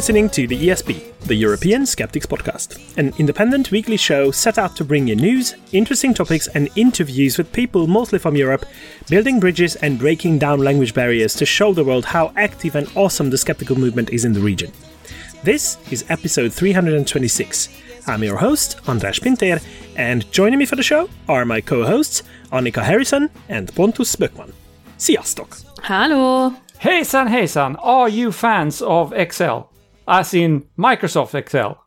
You're listening to the ESP, the European Skeptics Podcast, an independent weekly show set out to bring you news, interesting topics, and interviews with people mostly from Europe, building bridges and breaking down language barriers to show the world how active and awesome the skeptical movement is in the region. This is episode 326. I'm your host, András Pinter, and joining me for the show are my co hosts, Annika Harrison and Pontus Böckman. Sziasztok! Hallå! Hejsan hejsan! Are you fans of Excel? As in Microsoft Excel?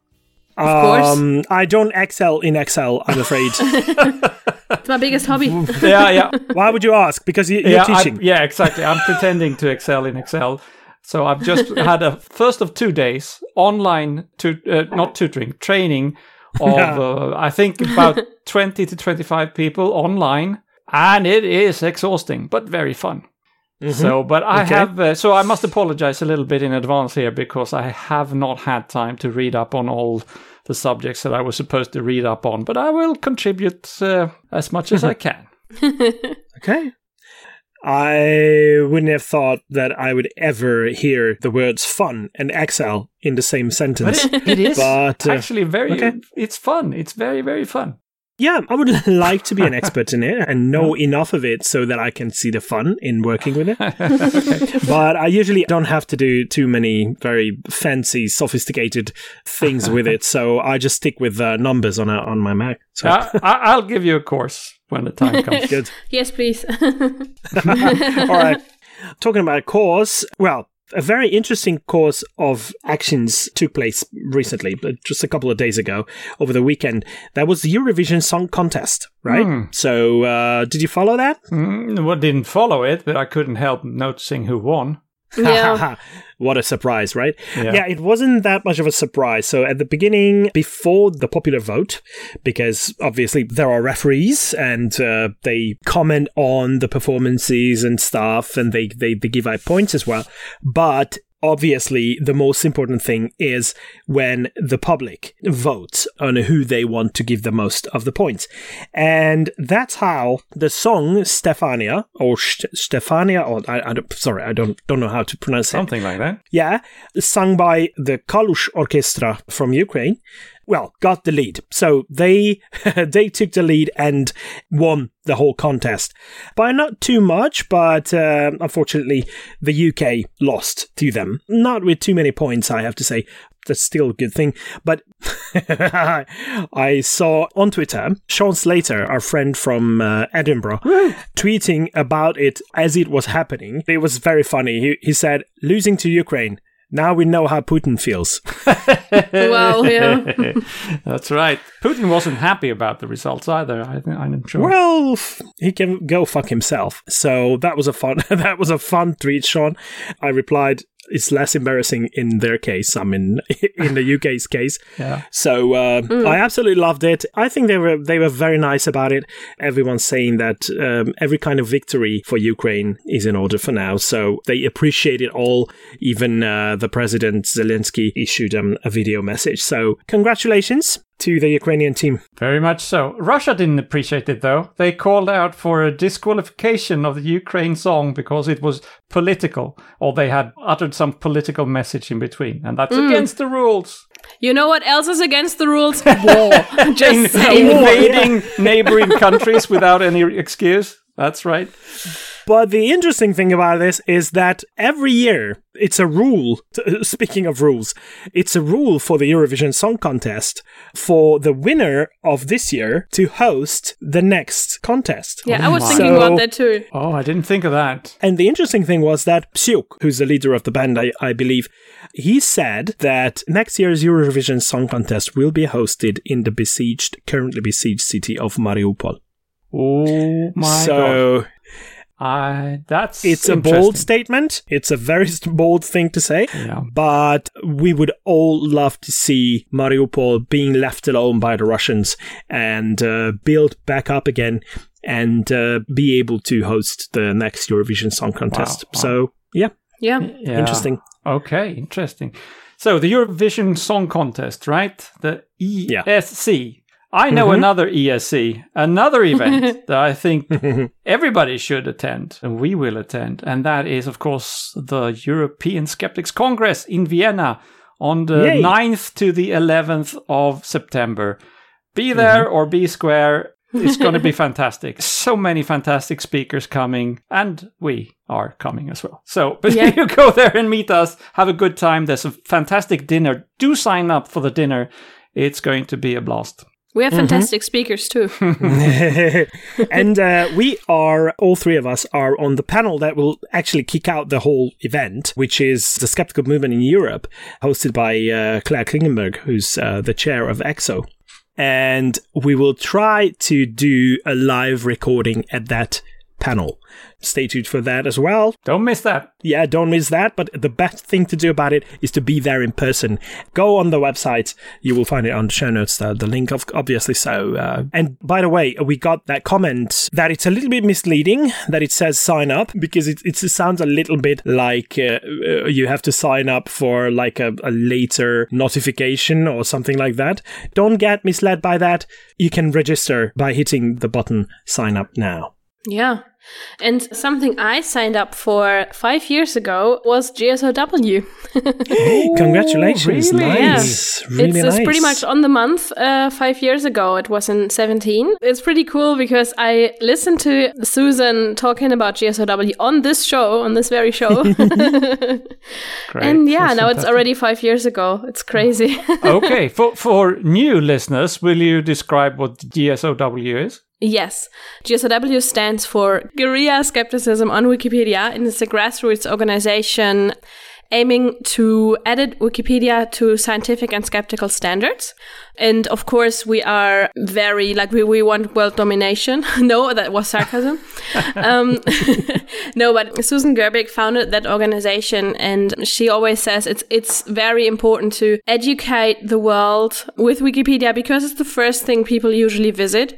Of course. Um, I don't excel in Excel, I'm afraid. It's my biggest hobby. Yeah, yeah. Why would you ask? Because you, you're yeah, I- teaching. yeah, exactly. I'm pretending to excel in Excel. So I've just had a first of two days online, to, uh, not tutoring, training of, uh, I think, about 20 to 25 people online. And it is exhausting, but very fun. So, but I Okay. have, uh, so I must apologize a little bit in advance here because I have not had time to read up on all the subjects that I was supposed to read up on, but I will contribute uh, as much as I can. Okay. I wouldn't have thought that I would ever hear the words fun and Excel in the same sentence. But it, it is But, uh, actually very. okay. It's fun. It's very very fun. Yeah, I would like to be an expert in it and know enough of it so that I can see the fun in working with it. But I usually don't have to do too many very fancy, sophisticated things with it. So I just stick with uh, numbers on a, on my Mac. So I, I, I'll give you a course when the time comes. good. yes, please. All right. Talking about a course, well, a very interesting course of actions took place recently, but just a couple of days ago over the weekend. That was the Eurovision Song Contest, right? Hmm. So, uh, did you follow that? Mm, well, didn't follow it, but I couldn't help noticing who won. Yeah. what a surprise, right? Yeah. yeah, it wasn't that much of a surprise. So at the beginning, before the popular vote, because obviously there are referees and uh, they comment on the performances and stuff, and they, they, they give out points as well. But obviously, the most important thing is when the public votes on who they want to give the most of the points. And that's how the song Stefania, or St- Stefania, or I, I don't, sorry, I don't, don't know how to pronounce it. Something like that. Yeah, sung by the Kalush Orchestra from Ukraine. Well, got the lead. So they they took the lead and won the whole contest by not too much, but uh, unfortunately the UK lost to them. Not with too many points, I have to say. That's still a good thing. But I saw on Twitter Sean Slater, our friend from uh, Edinburgh, tweeting about it as it was happening. It was very funny. He, he said, losing to Ukraine. Now we know how Putin feels. well, yeah. That's right. Putin wasn't happy about the results either. I think I'm sure. Well, he can go fuck himself. So that was a fun that was a fun tweet, Sean. I replied, "It's less embarrassing in their case. I mean, in the UK's case." yeah. So uh, I absolutely loved it. I think they were they were very nice about it. Everyone's saying that um, every kind of victory for Ukraine is in order for now. So they appreciate it all. Even uh, the president Zelensky issued um, a video message. So congratulations to the Ukrainian team. Very much so. Russia didn't appreciate it though. They called out for a disqualification of the Ukraine song because it was political, or they had uttered some political message in between, and that's mm. against the rules. You know what else is against the rules? War. Just In- saying. invading neighboring countries without any excuse. That's right. But the interesting thing about this is that every year it's a rule. Uh, speaking of rules, it's a rule for the Eurovision Song Contest for the winner of this year to host the next contest. Yeah, I was my. thinking So- about that too. Oh, I didn't think of that. And the interesting thing was that Psyuk, who's the leader of the band, I, I believe, he said that next year's Eurovision Song Contest will be hosted in the besieged, currently besieged city of Mariupol. Oh my god. So I that's it's a bold statement. It's a very bold thing to say. Yeah. But we would all love to see Mariupol being left alone by the Russians and uh, built back up again and uh, be able to host the next Eurovision Song Contest. wow. So, yeah, Yeah. Yeah. interesting. Okay, interesting. So the Eurovision Song Contest, right? The Yeah. I know Mhm. another ESC, another event that I think everybody should attend, and we will attend, and that is, of course, the European Skeptics Congress in Vienna on the Yay. 9th to the 11th of September. Be there or be square. It's going to be fantastic. So many fantastic speakers coming, and we are coming as well. So, but Yeah. you go there and meet us, have a good time. There's a fantastic dinner. Do sign up for the dinner. It's going to be a blast. We have fantastic speakers too. and uh, we are, all three of us, are on the panel that will actually kick out the whole event, which is the Skeptical Movement in Europe, hosted by uh, Claire Klingenberg, who's uh, the chair of ECSO. And we will try to do a live recording at that panel. Stay tuned for that as well. Don't miss that. Yeah, don't miss that. But the best thing to do about it is to be there in person. Go on the website. You will find it on the show notes, the, the link, of, obviously. So, uh, and by the way, we got that comment that it's a little bit misleading that it says sign up because it, it sounds a little bit like uh, uh, you have to sign up for like a, a later notification or something like that. Don't get misled by that. You can register by hitting the button sign up now. Yeah. And something I signed up for five years ago was GSOW. Congratulations. really? Nice. Really it's, nice. it's pretty much on the month uh, five years ago. It was in 17. It's pretty cool because I listened to Susan talking about GSOW on this show, on this very show. And yeah, That's now it's already five years ago. It's crazy. okay, for for new listeners, will you describe what GSOW is? Yes. GSOW stands for Guerrilla Skepticism on Wikipedia, and it's a grassroots organization aiming to edit Wikipedia to scientific and skeptical standards. And of course, we are very, like, we, we want world domination. no, that was sarcasm. um, no, but Susan Gerbic founded that organization, and she always says it's it's very important to educate the world with Wikipedia because it's the first thing people usually visit.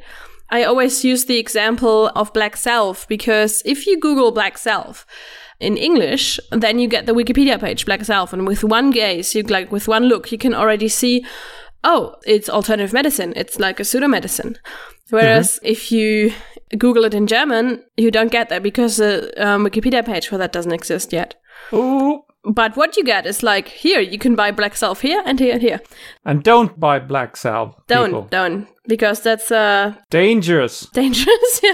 I always use the example of Black salve because if you Google Black salve in English, then you get the Wikipedia page Black salve, and with one gaze, you like with one look, you can already see, oh, it's alternative medicine. It's like a pseudo medicine. Whereas if you Google it in German, you don't get that because the um, Wikipedia page for that doesn't exist yet. Ooh. But what you get is like here, you can buy Black salve here and here and here. And don't buy black salve. Don't, people. don't, because that's uh, Dangerous. dangerous. yeah.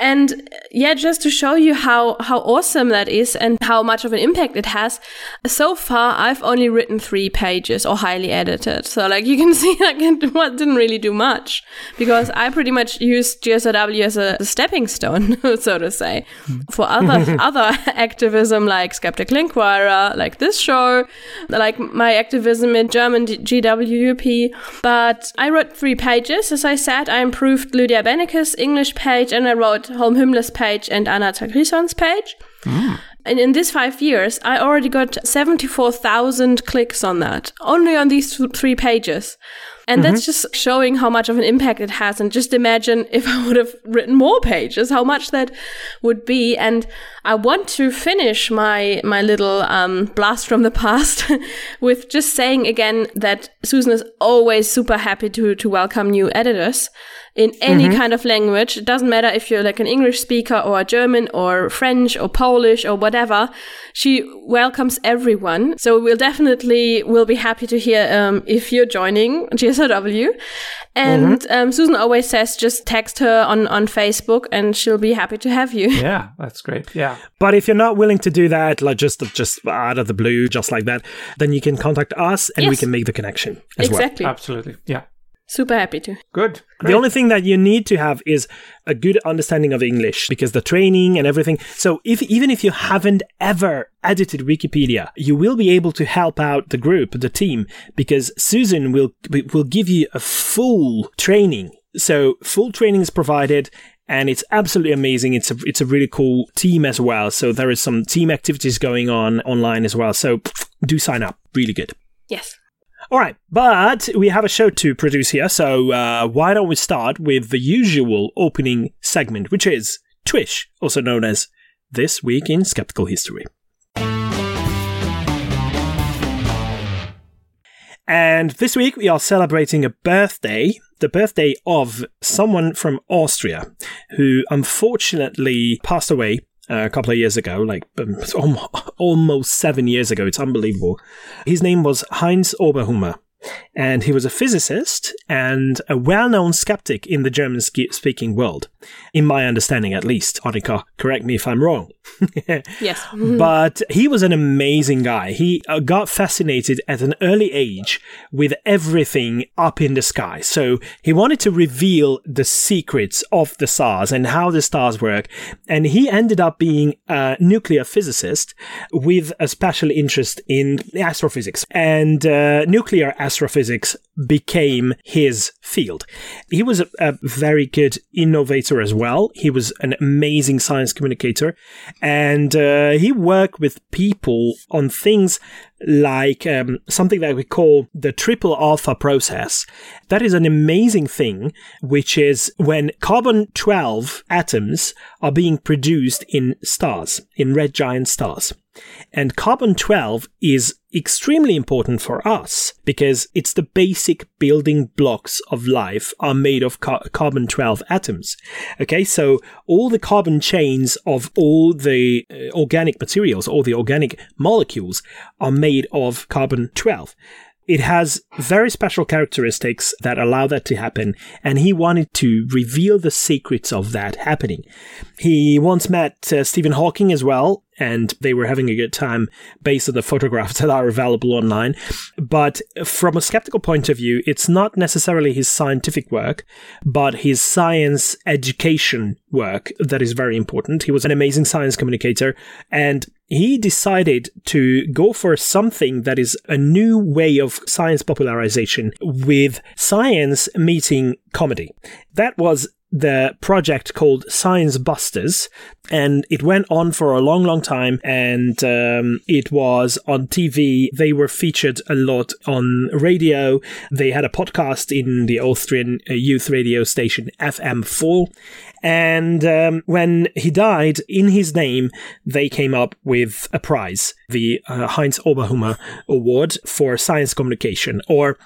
And uh, yeah, just to show you how, how awesome that is and how much of an impact it has. So far, I've only written three pages or highly edited. So like you can see, like it wa- didn't really do much because I pretty much used GSOW as a stepping stone, so to say, for other, other activism like Skeptical Inquirer, like this show, like my activism in German GWUP. But I wrote three pages. As I said, I improved Lydia Benecke's English page and I wrote Holm Hümmler's page and Anna Zagrison's page. And in these five years, I already got 74,000 clicks on that, only on these th- three pages. And that's mm-hmm. just showing how much of an impact it has. And just imagine if I would have written more pages, how much that would be. And I want to finish my, my little, um, blast from the past with just saying again that Susan is always super happy to, to welcome new editors in any kind of language. It doesn't matter if you're like an English speaker or a German or French or Polish or whatever. She welcomes everyone. So we'll definitely will be happy to hear um, if you're joining GSOW. And um, Susan always says just text her on on Facebook and she'll be happy to have you. Yeah, that's great. Yeah. But if you're not willing to do that, like just just out of the blue, just like that, then you can contact us and we can make the connection as well. exactly. Absolutely. Yeah. Super happy to. Good. The only thing that you need to have is a good understanding of English because the training and everything. So if even if you haven't ever edited Wikipedia, you will be able to help out the group, the team, because Susan will will give you a full training. So full training is provided and it's absolutely amazing. It's a it's a really cool team as well. So there is some team activities going on online as well. So do sign up. Really good. Yes. All right, but we have a show to produce here, so uh, why don't we start with the usual opening segment, which is TWISH, also known as This Week in Skeptical History. And this week we are celebrating a birthday, the birthday of someone from Austria who unfortunately passed away uh, a couple of years ago, like um, almost seven years ago. It's unbelievable. His name was Heinz Oberhummer and he was a physicist and a well-known skeptic in the German-speaking world, in my understanding at least. Annika, correct me if I'm wrong. yes. but he was an amazing guy. He uh, got fascinated at an early age with everything up in the sky. So he wanted to reveal the secrets of the stars and how the stars work. And he ended up being a nuclear physicist with a special interest in astrophysics and uh, nuclear astrophysics became his field. He was a, a, very good innovator as well. He was an amazing science communicator and uh, he worked with people on things like um, something that we call the triple alpha process. That is an amazing thing, which is when carbon 12 atoms are being produced in stars, in red giant stars. And carbon 12 is extremely important for us because it's the basic building blocks of life are made of car- carbon 12 atoms. Okay, so all the carbon chains of all the uh, organic materials, all the organic molecules are made of carbon 12 it has very special characteristics that allow that to happen, and he wanted to reveal the secrets of that happening. He once met uh, Stephen Hawking as well, and they were having a good time based on the photographs that are available online. But from a skeptical point of view, it's not necessarily his scientific work, but his science education work that is very important. He was an amazing science communicator and he decided to go for something that is a new way of science popularization with science meeting comedy. That was the project called Science Busters, and it went on for a long, long time. And um, it was on TV. They were featured a lot on radio. They had a podcast in the Austrian uh, youth radio station FM4. And um, when he died, in his name, they came up with a prize, the uh, Heinz Oberhummer Award for Science Communication, or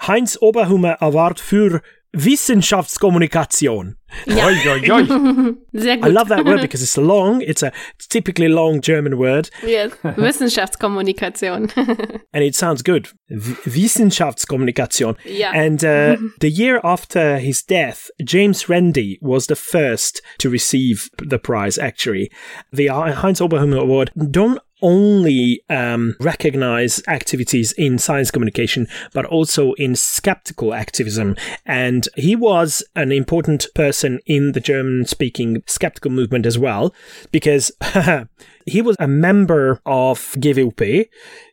Heinz Oberhummer Award für Wissenschaftskommunikation. Ja. Oi, oi, oi. Sehr gut. I love that word because it's long. It's a typically long German word. Yes, Wissenschaftskommunikation. and it sounds good. W Wissenschaftskommunikation. Yeah. And uh, the year after his death, James Randi was the first to receive the prize, actually. The Heinz Oberhummer Award don't only um, recognize activities in science communication, but also in skeptical activism. And he was an important person in the German speaking skeptical movement as well, because he was a member of GWP,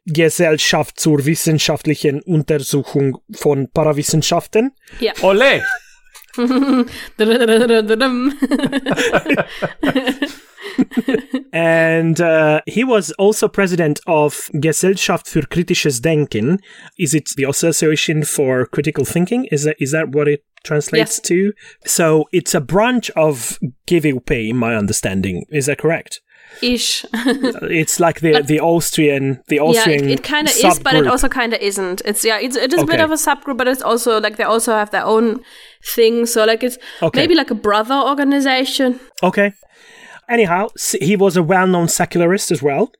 Gesellschaft zur wissenschaftlichen Untersuchung von Parawissenschaften. Ja. Ole! and uh, he was also president of Gesellschaft für kritisches Denken. Is it the Association for Critical Thinking? Is that is that what it translates Yes. to? So it's a branch of GWP, in my understanding. Is that correct? Ish. It's like the the Austrian the yeah, Austrian it, it kind of is, but it also kind of isn't. It's yeah, it's it is a bit of a subgroup, but it's also like they also have their own thing. So like it's Okay. maybe like a brother organization. Okay. Anyhow, he was a well known secularist as well.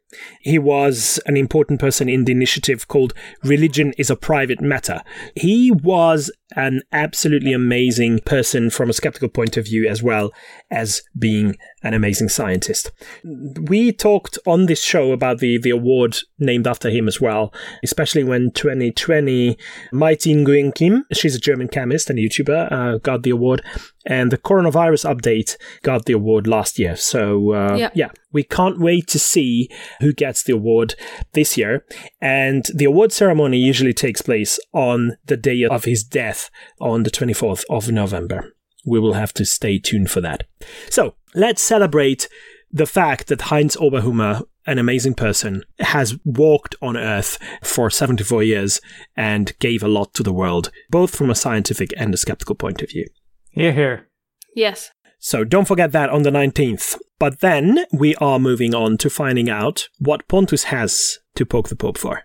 He was an important person in the initiative called Religion is a Private Matter. He was an absolutely amazing person from a skeptical point of view, as well as being an amazing scientist. We talked on this show about the, the award named after him as well, especially when 2020, Mai Thi Nguyen Kim, she's a German chemist and YouTuber, uh, got the award. And the coronavirus update got the award last year. So, uh, Yeah. yeah, we can't wait to see who gets the award this year. And the award ceremony usually takes place on the day of his death on the 24th of November. We will have to stay tuned for that. So let's celebrate the fact that Heinz Oberhummer, an amazing person, has walked on Earth for 74 years and gave a lot to the world, both from a scientific and a skeptical point of view. Here, here. Yes. So don't forget that on the 19th. But then we are moving on to finding out what Pontus has to poke the Pope for.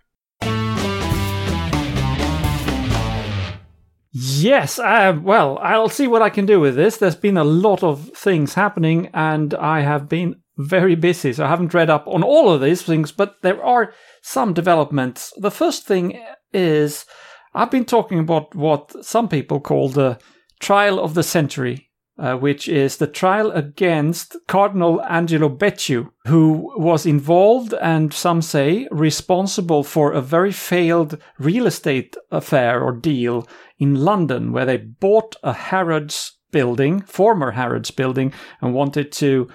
Yes, well, I'll see what I can do with this. There's been a lot of things happening, and I have been very busy, so I haven't read up on all of these things, but there are some developments. The first thing is I've been talking about what some people call the trial of the century. Uh, which is the trial against Cardinal Angelo Becciu, who was involved and some say responsible for a very failed real estate affair or deal in London, where they bought a Harrods building, former Harrods building, and wanted to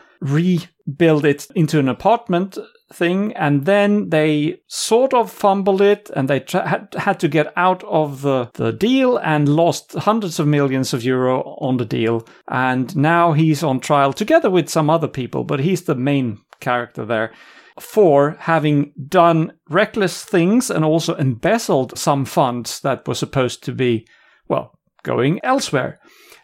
rebuild it into an apartment thing and then they sort of fumbled it and they tra- had, had to get out of the, the deal and lost hundreds of millions of euro on the deal. And now he's on trial together with some other people but he's the main character there for having done reckless things and also embezzled some funds that were supposed to be well going elsewhere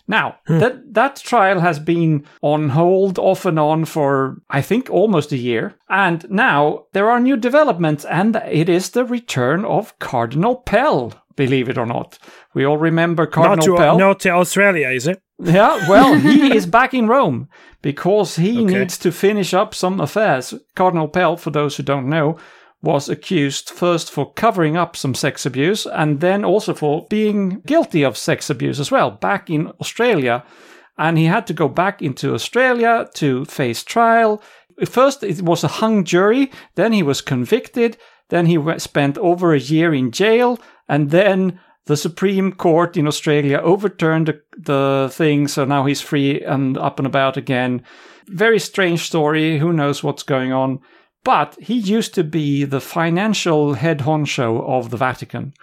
now, hmm. that, that trial has been on hold off and on for, I think, almost a year. And now there are new developments, and it is the return of Cardinal Pell, believe it or not. We all remember Cardinal not to, Pell. Not to Australia, is it? Yeah, well, he is back in Rome because he okay. needs to finish up some affairs. Cardinal Pell, for those who don't know, was accused first for covering up some sex abuse and then also for being guilty of sex abuse as well back in Australia. And he had to go back into Australia to face trial. First, it was a hung jury, then he was convicted, then he spent over a year in jail, and then the Supreme Court in Australia overturned the, thing, so now he's free and up and about again. Very strange story. Who knows what's going on? But he used to be the financial head honcho of the Vatican.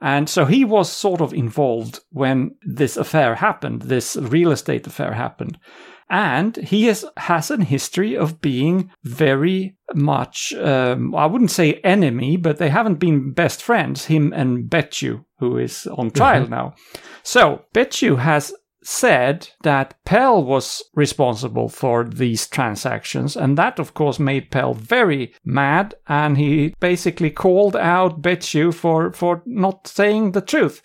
And so he was sort of involved when this affair happened, this real estate affair happened. And he has, has an history of being very much, um, I wouldn't say enemy, but they haven't been best friends, him and Becciu, who is on trial mm-hmm. now. So Becciu has said that Pell was responsible for these transactions, and that, of course, made Pell very mad, and he basically called out Becciu for, for not saying the truth.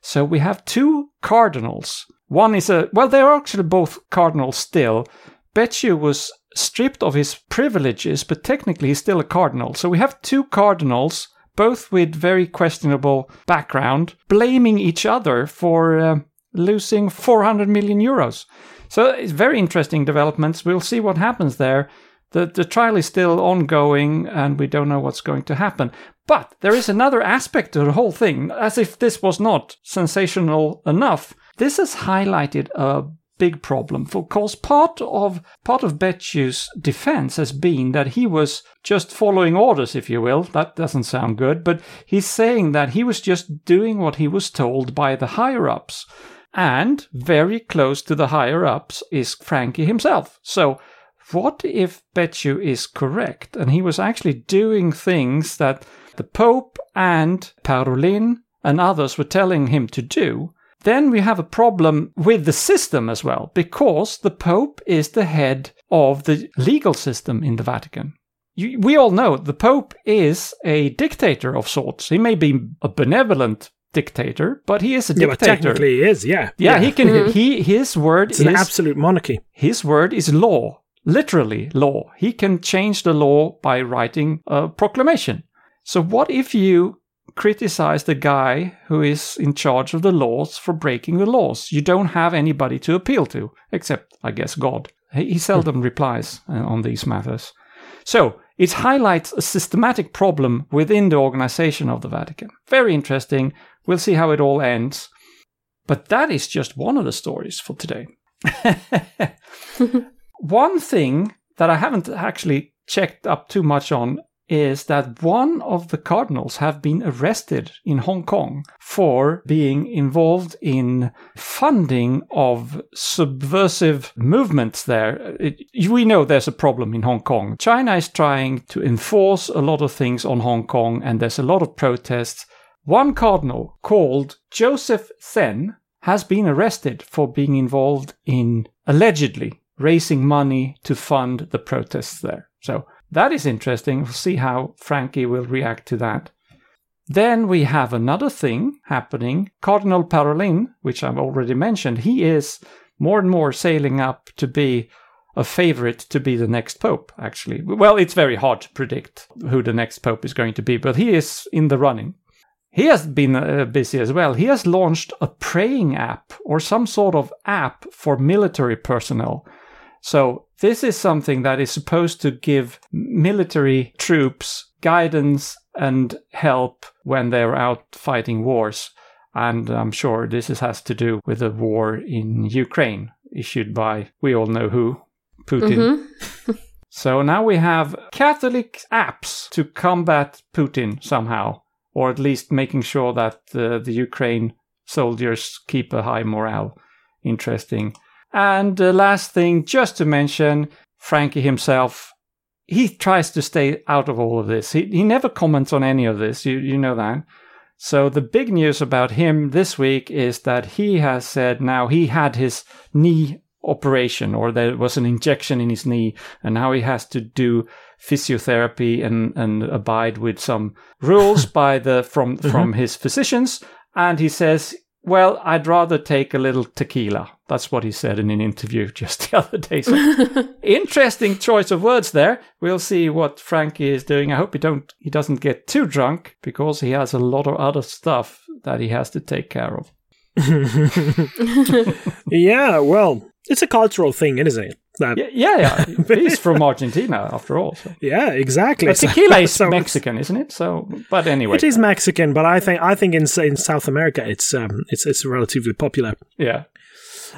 So we have two cardinals. One is a, well, they're actually both cardinals still. Becciu was stripped of his privileges, but technically he's still a cardinal. So we have two cardinals both with very questionable background, blaming each other for uh, losing 400 million euros. So it's very interesting developments. We'll see what happens there. The, the trial is still ongoing and we don't know what's going to happen. But there is another aspect to the whole thing. As if this was not sensational enough, this has highlighted a big problem because part of part of Becciu's defense has been that he was just following orders if you will that doesn't sound good but he's saying that he was just doing what he was told by the higher ups and very close to the higher ups is Frankie himself. So, what if Becciu is correct and he was actually doing things that the Pope and Parolin and others were telling him to do? Then we have a problem with the system as well, because the Pope is the head of the legal system in the Vatican. we all know the Pope is a dictator of sorts. He may be a benevolent dictator, but he is a yeah, dictator. technically he is, yeah. Yeah, he can. Mm-hmm. He his word it's is an absolute monarchy. His word is law, literally law. He can change the law by writing a proclamation. So what if you criticize the guy who is in charge of the laws for breaking the laws? You don't have anybody to appeal to, except I guess God. He seldom replies uh, on these matters. So it highlights a systematic problem within the organization of the Vatican. Very interesting. We'll see how it all ends. But that is just one of the stories for today. one thing that I haven't actually checked up too much on is that one of the cardinals have been arrested in Hong Kong for being involved in funding of subversive movements there. It, we know there's a problem in Hong Kong. China is trying to enforce a lot of things on Hong Kong and there's a lot of protests. One cardinal called Joseph Zen has been arrested for being involved in allegedly raising money to fund the protests there. So that is interesting. We'll see how Frankie will react to that. Then we have another thing happening. Cardinal Parolin, which I've already mentioned, he is more and more sailing up to be a favorite to be the next pope, actually. Well, it's very hard to predict who the next pope is going to be, but he is in the running. He has been uh, busy as well. He has launched a praying app or some sort of app for military personnel. So, this is something that is supposed to give military troops guidance and help when they're out fighting wars. And I'm sure this is, has to do with the war in Ukraine, issued by we all know who, Putin. so now we have Catholic apps to combat Putin somehow, or at least making sure that uh, the Ukraine soldiers keep a high morale. Interesting. And the last thing, just to mention, Frankie himself, he tries to stay out of all of this. He, he never comments on any of this. You, you know that. So the big news about him this week is that he has said now he had his knee operation or there was an injection in his knee and now he has to do physiotherapy and, and abide with some rules by the from from mm-hmm. his physicians and he says well i'd rather take a little tequila. That's what he said in an interview just the other day. So interesting choice of words there. We'll see what frankie is doing. I hope he don't he doesn't get too drunk because he has a lot of other stuff that he has to take care of. Yeah, well, it's a cultural thing, isn't it? That, yeah, yeah, yeah. he's from Argentina after all. So. yeah, exactly. But tequila is so Mexican, isn't it? So, but anyway, it is Mexican, but I think I think in in South America it's um it's it's relatively popular. Yeah,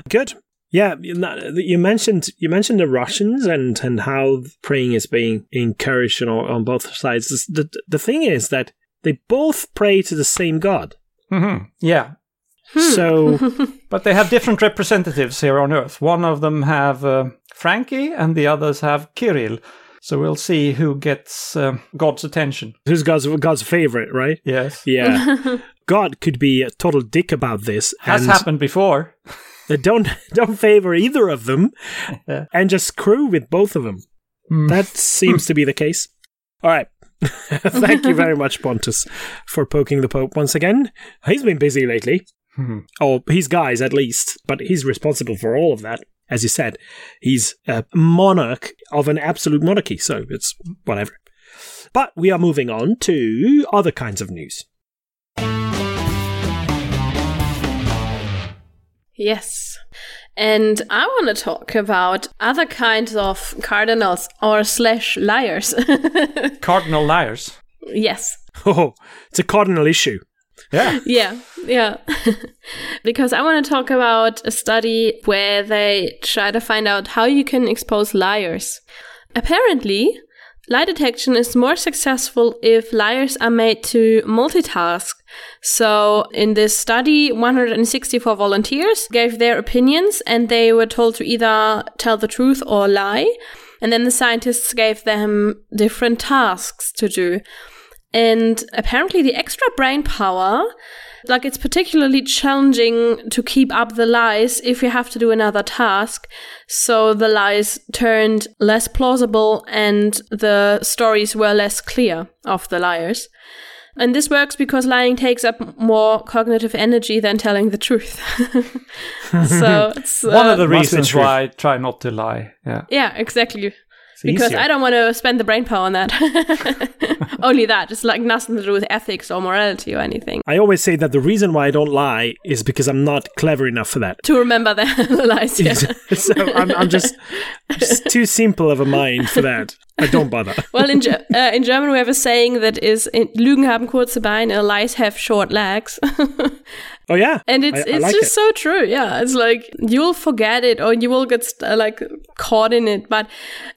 good. Yeah, you mentioned you mentioned the Russians and and how praying is being encouraged on on both sides. The the thing is that they both pray to the same God. Mm-hmm. Yeah, Hmm. So, but they have different representatives here on Earth. One of them have uh, Frankie, and the others have Kirill. So we'll see who gets uh, God's attention. Who's God's God's favorite, right? Yes. Yeah. God could be a total dick about this. Has happened before. don't don't favor either of them, yeah. and just screw with both of them. Mm. That seems to be the case. All right. Thank you very much, Pontus, for poking the Pope once again. He's been busy lately. Mm-hmm. Or his guys, at least, but he's responsible for all of that. As you said, he's a monarch of an absolute monarchy, so it's whatever. But we are moving on to other kinds of news. Yes. And I want to talk about other kinds of cardinals or slash liars. Cardinal liars. Yes. Oh, it's a cardinal issue. Yeah. yeah. Yeah. because I want to talk about a study where they try to find out how you can expose liars. Apparently, lie detection is more successful if liars are made to multitask. So, in this study, 164 volunteers gave their opinions and they were told to either tell the truth or lie. And then the scientists gave them different tasks to do. And apparently, the extra brain power, like it's particularly challenging to keep up the lies if you have to do another task. So the lies turned less plausible and the stories were less clear of the liars. And this works because lying takes up more cognitive energy than telling the truth. so it's uh, one of the reasons why I try not to lie. Yeah. Yeah, exactly because easier. I don't want to spend the brain power on that. Only that. It's like nothing to do with ethics or morality or anything. I always say that the reason why I don't lie is because I'm not clever enough for that. To remember the, the lies. Yeah. so I'm, I'm just, just too simple of a mind for that. I don't bother. well, in, uh, in German, we have a saying that is Lügen haben kurze Beine, lies have short legs. Oh yeah, and it's I, it's like just it. so true. Yeah, it's like you'll forget it or you will get uh, like caught in it. But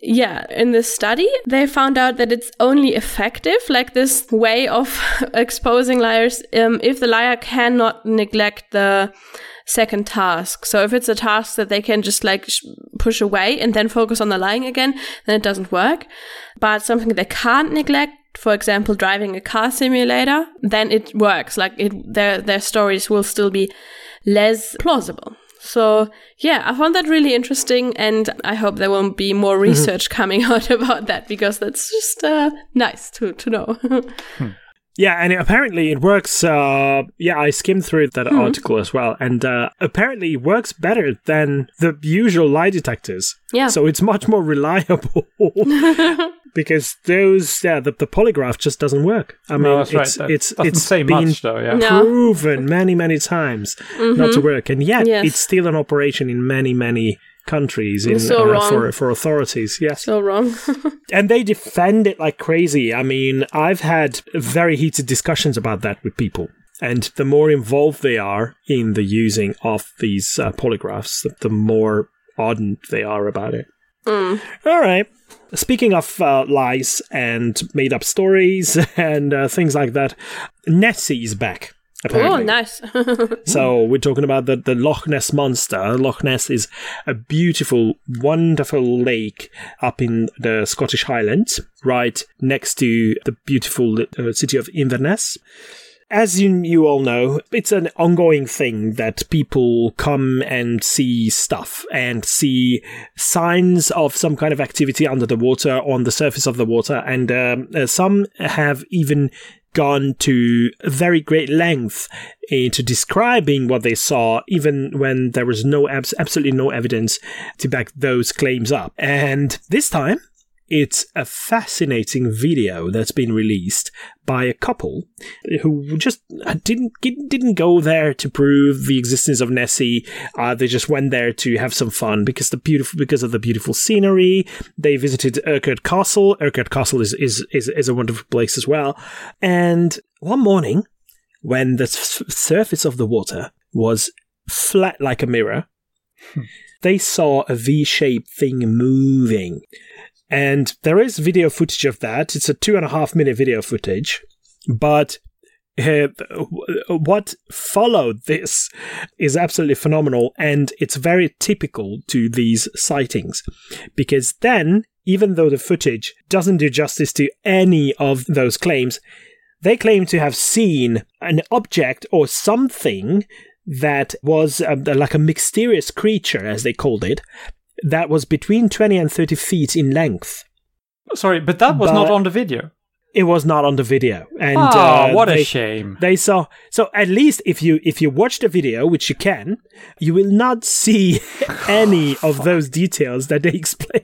yeah, in this study, they found out that it's only effective, like this way of exposing liars, um, if the liar cannot neglect the second task. So if it's a task that they can just like sh- push away and then focus on the lying again, then it doesn't work. But something they can't neglect for example, driving a car simulator, then it works. Like it, their their stories will still be less plausible. So yeah, I found that really interesting, and I hope there will be more research coming out about that because that's just uh, nice to to know. hmm. Yeah, and apparently it works. Uh, yeah, I skimmed through that Hmm. article as well, and uh, apparently it works better than the usual lie detectors. Yeah. So it's much more reliable because those, yeah, the, the polygraph just doesn't work. I mean, No, that's right. it's That it's doesn't it's say been much though. Yeah. No. proven many many times not to work, and yet Yes. it's still an operation in many many countries in, So uh, for for authorities. Yes so wrong. and they defend it like crazy. I mean, I've had very heated discussions about that with people. And the more involved they are in the using of these uh, polygraphs, the, the more ardent they are about it. All right. Speaking of uh, lies and made up stories and uh, things like that, Nessie is back. Oh, nice. So we're talking about the, the Loch Ness monster. Loch Ness is a beautiful, wonderful lake up in the Scottish Highlands, right next to the beautiful uh, city of Inverness. As you, you all know, it's an ongoing thing that people come and see stuff and see signs of some kind of activity under the water, on the surface of the water, and um, uh, some have even gone to very great length into describing what they saw, even when there was no abs- absolutely no evidence to back those claims up. And this time, it's a fascinating video that's been released by a couple who just didn't didn't go there to prove the existence of Nessie. Uh, they just went there to have some fun because the beautiful because of the beautiful scenery. They visited Urquhart Castle. Urquhart Castle is is is, is a wonderful place as well. And one morning, when the s- surface of the water was flat like a mirror, they saw a V-shaped thing moving. And there is video footage of that. It's a two and a half minute video footage. But uh, what followed this is absolutely phenomenal. And it's very typical to these sightings. Because then, even though the footage doesn't do justice to any of those claims, they claim to have seen an object or something that was um, like a mysterious creature, as they called it, that was between 20 and 30 feet in length. Sorry, but that was not on the video. It was not on the video. And Ah, uh, what a shame. They saw so at least if you if you watch the video, which you can, you will not see any of those details that they explain.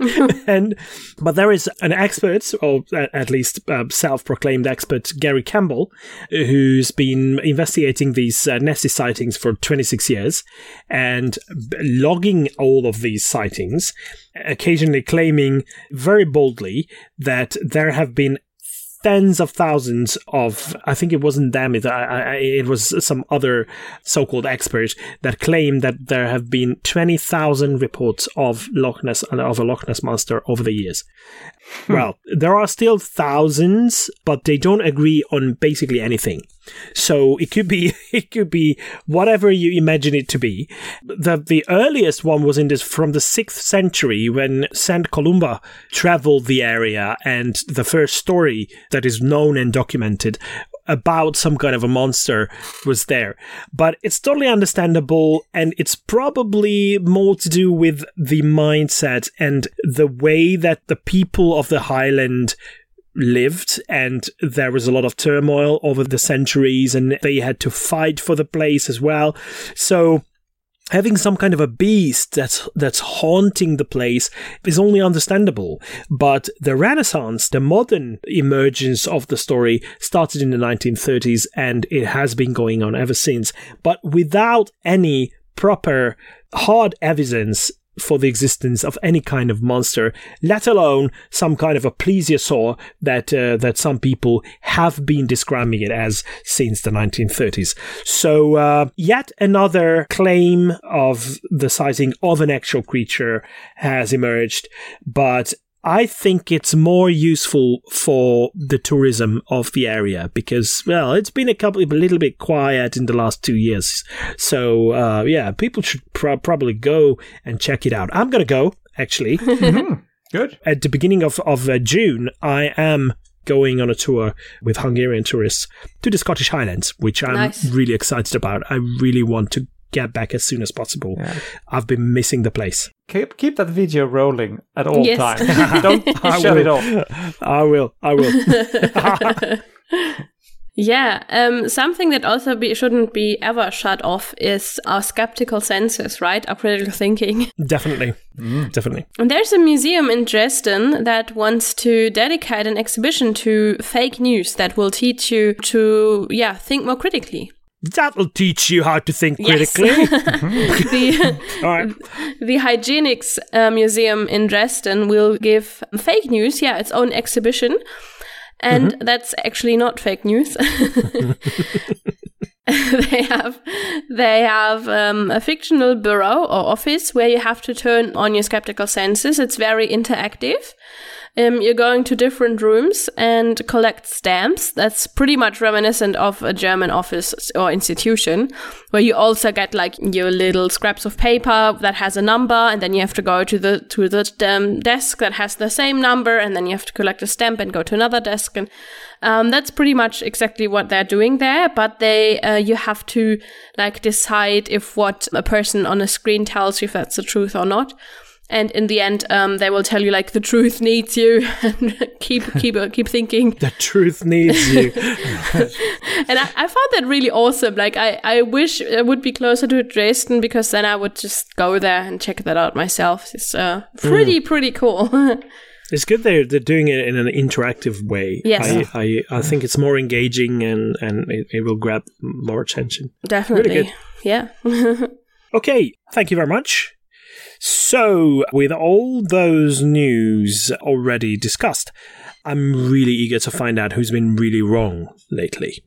and but there is an expert, or at least uh, self-proclaimed expert, Gary Campbell, who's been investigating these uh, Nessie sightings for 26 years and logging all of these sightings, occasionally claiming very boldly that there have been tens of thousands of i think it wasn't them it, I, I, it was some other so-called expert that claimed that there have been 20,000 reports of Loch Ness of a Loch Ness monster over the years Hmm. well there are still thousands but they don't agree on basically anything. So it could be it could be whatever you imagine it to be. The the earliest one was in this from the 6th century when Saint Columba traveled the area and the first story that is known and documented about some kind of a monster was there. But it's totally understandable, and it's probably more to do with the mindset and the way that the people of the Highland lived and there was a lot of turmoil over the centuries and they had to fight for the place as well so having some kind of a beast that's that's haunting the place is only understandable but the renaissance the modern emergence of the story started in the 1930s and it has been going on ever since but without any proper hard evidence for the existence of any kind of monster, let alone some kind of a plesiosaur that uh, that some people have been describing it as since the 1930s. So, uh, yet another claim of the sighting of an actual creature has emerged, but I think it's more useful for the tourism of the area because, well, it's been a couple, a little bit quiet in the last two years. So, uh, yeah, people should pro- probably go and check it out. I'm going to go, actually. Good. At the beginning of, of uh, June, I am going on a tour with Hungarian tourists to the Scottish Highlands, which I'm Nice. really excited about. I really want to get back as soon as possible. I've been missing the place. Keep keep that video rolling at all Yes. times. Don't I shut will. it off. I will. I will. Yeah, um, something that also be, shouldn't be ever shut off is our skeptical senses, right? Our critical thinking. Definitely. Definitely. And there's a museum in Dresden that wants to dedicate an exhibition to fake news that will teach you to, yeah, think more critically. That'll teach you how to think Yes. critically. the All right. the Hygienics uh, Museum in Dresden will give fake news, yeah, its own exhibition. And that's actually not fake news. they have they have um, a fictional bureau or office where you have to turn on your skeptical senses. It's very interactive. Um, you're going to different rooms and collect stamps. That's pretty much reminiscent of a German office or institution, where you also get like your little scraps of paper that has a number, and then you have to go to the to the um, desk that has the same number, and then you have to collect a stamp and go to another desk, and um, that's pretty much exactly what they're doing there. But they uh, you have to like decide if what a person on a screen tells you if that's the truth or not. And in the end, um, they will tell you like the truth needs you, and keep keep uh, keep thinking. The truth needs you. And I, I found that really awesome. Like I, I wish I would be closer to Dresden because then I would just go there and check that out myself. It's uh, pretty pretty cool. It's good they're they're doing it in an interactive way. Yes. I, I, I think it's more engaging and and it, it will grab more attention. Definitely. good. Yeah. Okay, thank you very much. So, with all those news already discussed, I'm really eager to find out who's been really wrong lately.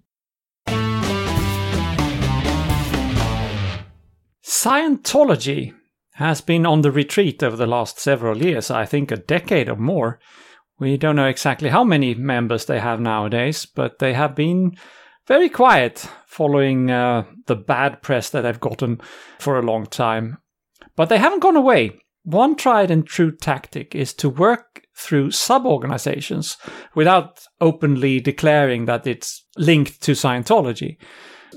Scientology has been on the retreat over the last several years, I think a decade or more. We don't know exactly how many members they have nowadays, but they have been very quiet following uh, the bad press that they've gotten for a long time. But they haven't gone away. One tried and true tactic is to work through sub organizations without openly declaring that it's linked to Scientology.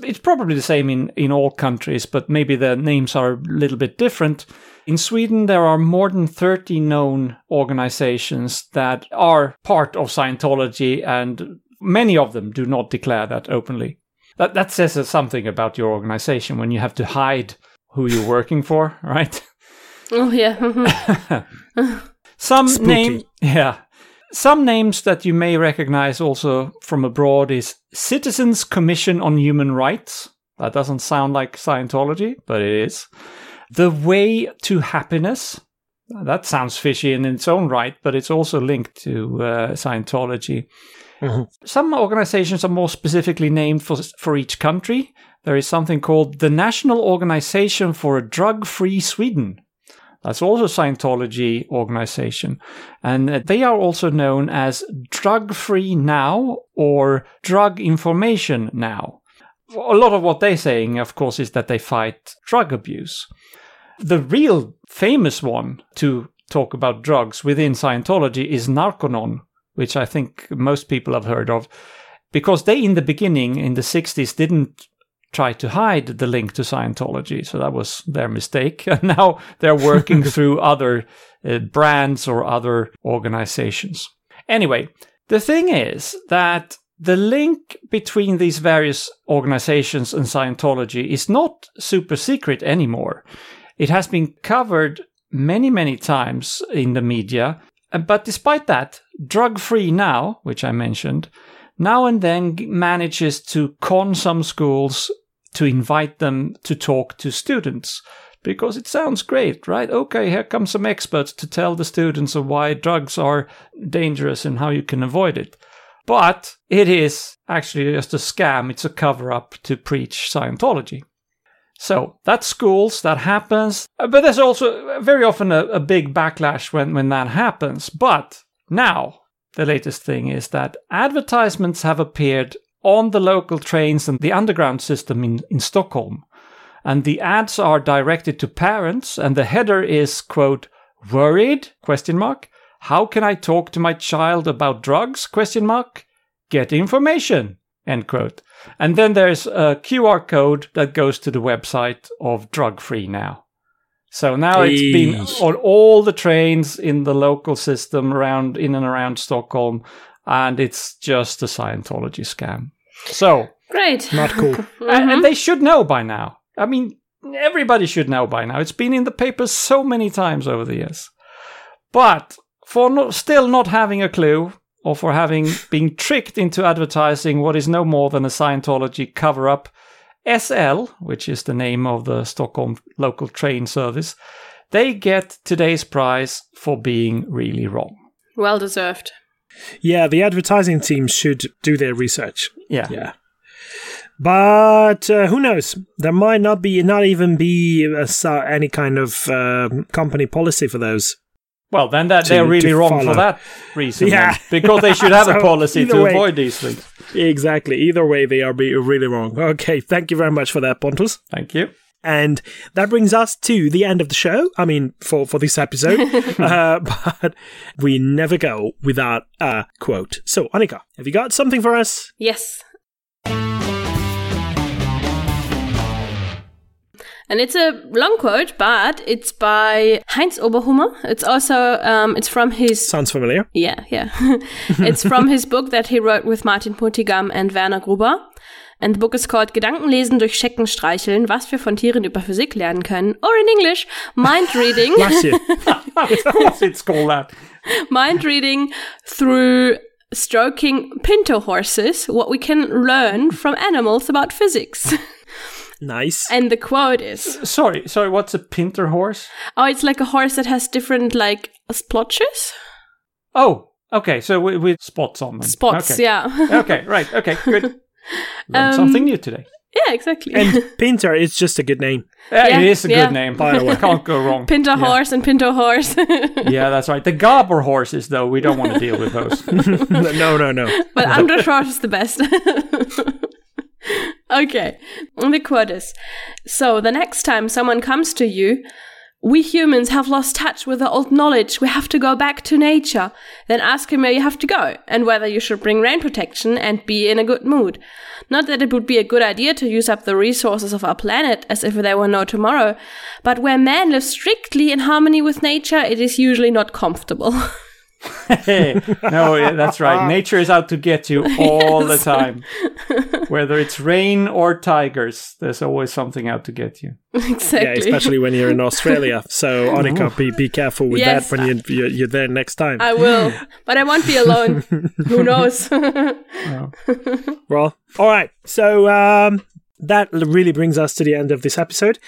It's probably the same in, in all countries, but maybe the names are a little bit different. In Sweden, there are more than 30 known organizations that are part of Scientology, and many of them do not declare that openly. That, that says something about your organization when you have to hide who you're working for, right? oh yeah. Some Spooky. name, yeah. Some names that you may recognize also from abroad is Citizens Commission on Human Rights. That doesn't sound like Scientology, but it is. The Way to Happiness. That sounds fishy in its own right, but it's also linked to uh, Scientology. Mhm. Some organizations are more specifically named for, for each country. There is something called the National Organization for a Drug Free Sweden. That's also a Scientology organization. And uh, they are also known as Drug Free Now or Drug Information Now. A lot of what they're saying, of course, is that they fight drug abuse. The real famous one to talk about drugs within Scientology is Narconon, which I think most people have heard of, because they, in the beginning, in the 60s, didn't try to hide the link to Scientology. So that was their mistake. And now they're working through other uh, brands or other organizations. Anyway, the thing is that the link between these various organizations and Scientology is not super secret anymore. It has been covered many, many times in the media. But despite that, Drug Free Now, which I mentioned, now and then manages to con some schools to invite them to talk to students because it sounds great, right? Okay, here come some experts to tell the students of why drugs are dangerous and how you can avoid it. But it is actually just a scam, it's a cover up to preach Scientology. So that's schools, that happens. Uh, But there's also very often a, a big backlash when, when that happens. But now, the latest thing is that advertisements have appeared on the local trains and the underground system in, in Stockholm. And the ads are directed to parents, and the header is, quote, worried? Question mark. How can I talk to my child about drugs? Question mark. Get information. End quote. And then there's a QR code that goes to the website of Drug Free Now. So now it's been on all the trains in the local system around in and around Stockholm. and it's just a Scientology scam. So, Great. Not cool. and, and they should know by now. I mean, everybody should know by now. It's been in the papers so many times over the years. But for no, still not having a clue, or for having been tricked into advertising what is no more than a Scientology cover up, SL, which is the name of the Stockholm local train service, they get today's prize for being really wrong. Well deserved. Yeah, the advertising team should do their research. Yeah. Yeah. But uh, who knows? There might not be, not even be uh, so- any kind of uh, company policy for those. Well, then that To- they're really wrong follow. for that reason. Yeah. then, because they should have a policy to way. avoid these things. Exactly. Either way, they are be really wrong. Okay, thank you very much for that, Pontus. Thank you. And that brings us to the end of the show. I mean, for, for this episode. uh, but we never go without a quote. So, Annika, have you got something for us? Yes. And it's a long quote, but it's by Heinz Oberhummer. It's also um, it's from his Sounds familiar. yeah yeah. it's from his book that he wrote with Martin Puntigam and Werner Gruber. And the book is called Gedankenlesen durch Schecken streicheln, was wir von Tieren über Physik lernen können. Or in English, mind reading. Bless you. of course, it's called that. mind reading through stroking pinto horses, what we can learn from animals about physics. Nice. and the quote is Sorry, sorry. What's a pinter horse? Oh, it's like a horse that has different like splotches? Oh, okay. So with, with spots on them. Spots, Okay. yeah. okay, right. Okay, good. Learned Um, something new today. yeah, exactly. And Pinter is just a good name. Yeah, yeah, it is a yeah. good name. By the way. Can't go wrong. Pinto horse and pinto horse. yeah, that's right. The Gabor horses, though, we don't want to deal with those. no, no, no. but Andros horse is the best. Okay. The quote is So the next time someone comes to you, we humans have lost touch with the old knowledge. We have to go back to nature. Then ask him where you have to go and whether you should bring rain protection and be in a good mood. Not that it would be a good idea to use up the resources of our planet as if there were no tomorrow, but where man lives strictly in harmony with nature, it is usually not comfortable. Hey, no, yeah, that's right. Nature is out to get you all Yes. the time. Whether it's rain or tigers, there's always something out to get you. exactly. Yeah, especially when you're in Australia. So, Annika, be, be careful with Yes, that when you, you're, you're there next time. I will, but I won't be alone. Who knows? Well, all right. So um, that really brings us to the end of this episode.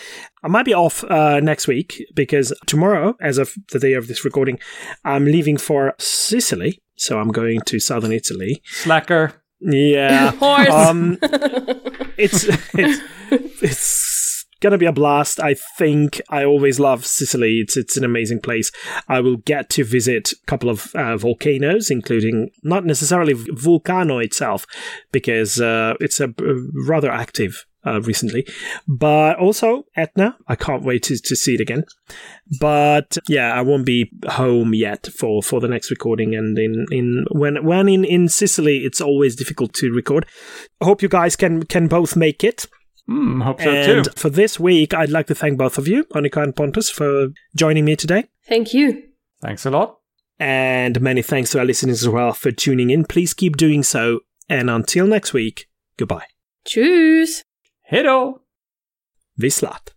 I might be off uh, next week because tomorrow, as of the day of this recording, I'm leaving for Sicily. So I'm going to southern Italy. Slacker. Yeah. Horse. Um, it's it's it's gonna be a blast. I think I always love Sicily. It's it's an amazing place. I will get to visit a couple of uh, volcanoes, including not necessarily Vulcano itself, because uh, it's a rather active. Uh, recently, but also Etna. I can't wait to, to see it again. But yeah, I won't be home yet for, for the next recording. And in, in when when in, in Sicily, it's always difficult to record. I hope you guys can can both make it. Hmm, hope so and too. for this week, I'd like to thank both of you, Annika and Pontus, for joining me today. Thank you. Thanks a lot. And many thanks to our listeners as well for tuning in. Please keep doing so. And until next week, goodbye. Tschüss. Hello. Vislat.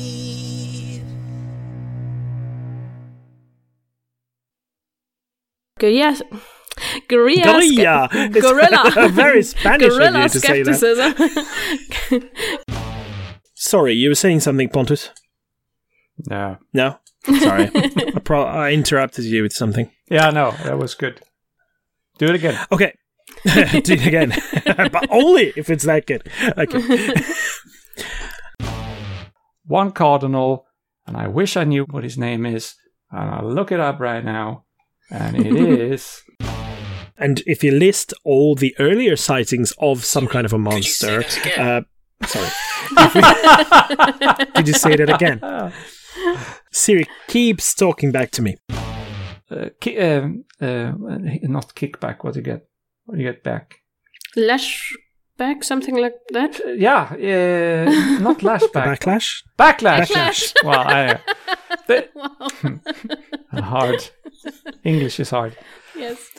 Gorilla. Gorilla. Gorilla. It's Gorilla. very Spanish of Gorilla you to say that. Sorry, you were saying something, Pontus? No. No? Sorry. I, pro- I interrupted you with something. Yeah, no, that was good. Do it again. Okay. Do it again. but only if it's that good. Okay. One cardinal, and I wish I knew what his name is, and I'll look it up right now. And it is. And if you list all the earlier sightings of some kind of a monster, uh, sorry, did you say that again? Siri keeps talking back to me. Uh, ki- um, uh, not kickback. What do you get? What do you get back? Lashback, something like that. Uh, yeah, uh, not lashback. Backlash. Backlash. Backlash. well, I, the, Wow. hard. English is hard. yes.